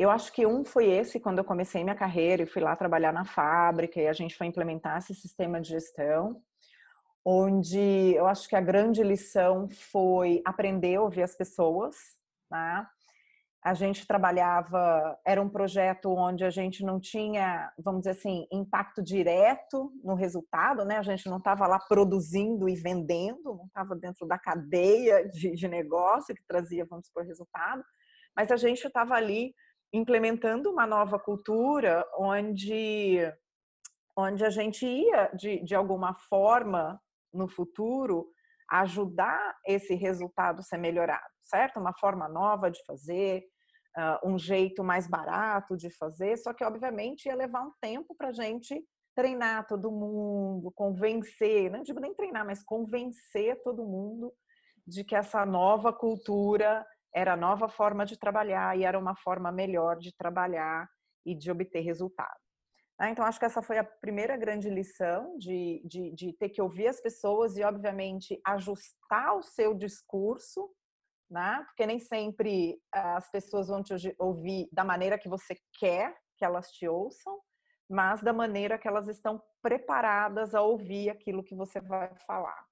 Eu acho que um foi esse, quando eu comecei minha carreira e fui lá trabalhar na fábrica e a gente foi implementar esse sistema de gestão, onde eu acho que a grande lição foi aprender a ouvir as pessoas, né? A gente trabalhava, era um projeto onde a gente não tinha, vamos dizer assim, impacto direto no resultado, né? A gente não estava lá produzindo e vendendo, não estava dentro da cadeia de, de negócio que trazia, vamos supor, resultado, mas a gente estava ali implementando uma nova cultura onde, onde a gente ia, de, de alguma forma, no futuro, ajudar esse resultado ser melhorado, certo? Uma forma nova de fazer, uh, um jeito mais barato de fazer, só que obviamente ia levar um tempo para a gente treinar todo mundo, convencer, não digo nem treinar, mas convencer todo mundo de que essa nova cultura era a nova forma de trabalhar e era uma forma melhor de trabalhar e de obter resultado. Né? Então, acho que essa foi a primeira grande lição de, de, de, ter que ouvir as pessoas e, obviamente, ajustar o seu discurso, né? porque nem sempre as pessoas vão te ouvir da maneira que você quer que elas te ouçam, mas da maneira que elas estão preparadas a ouvir aquilo que você vai falar.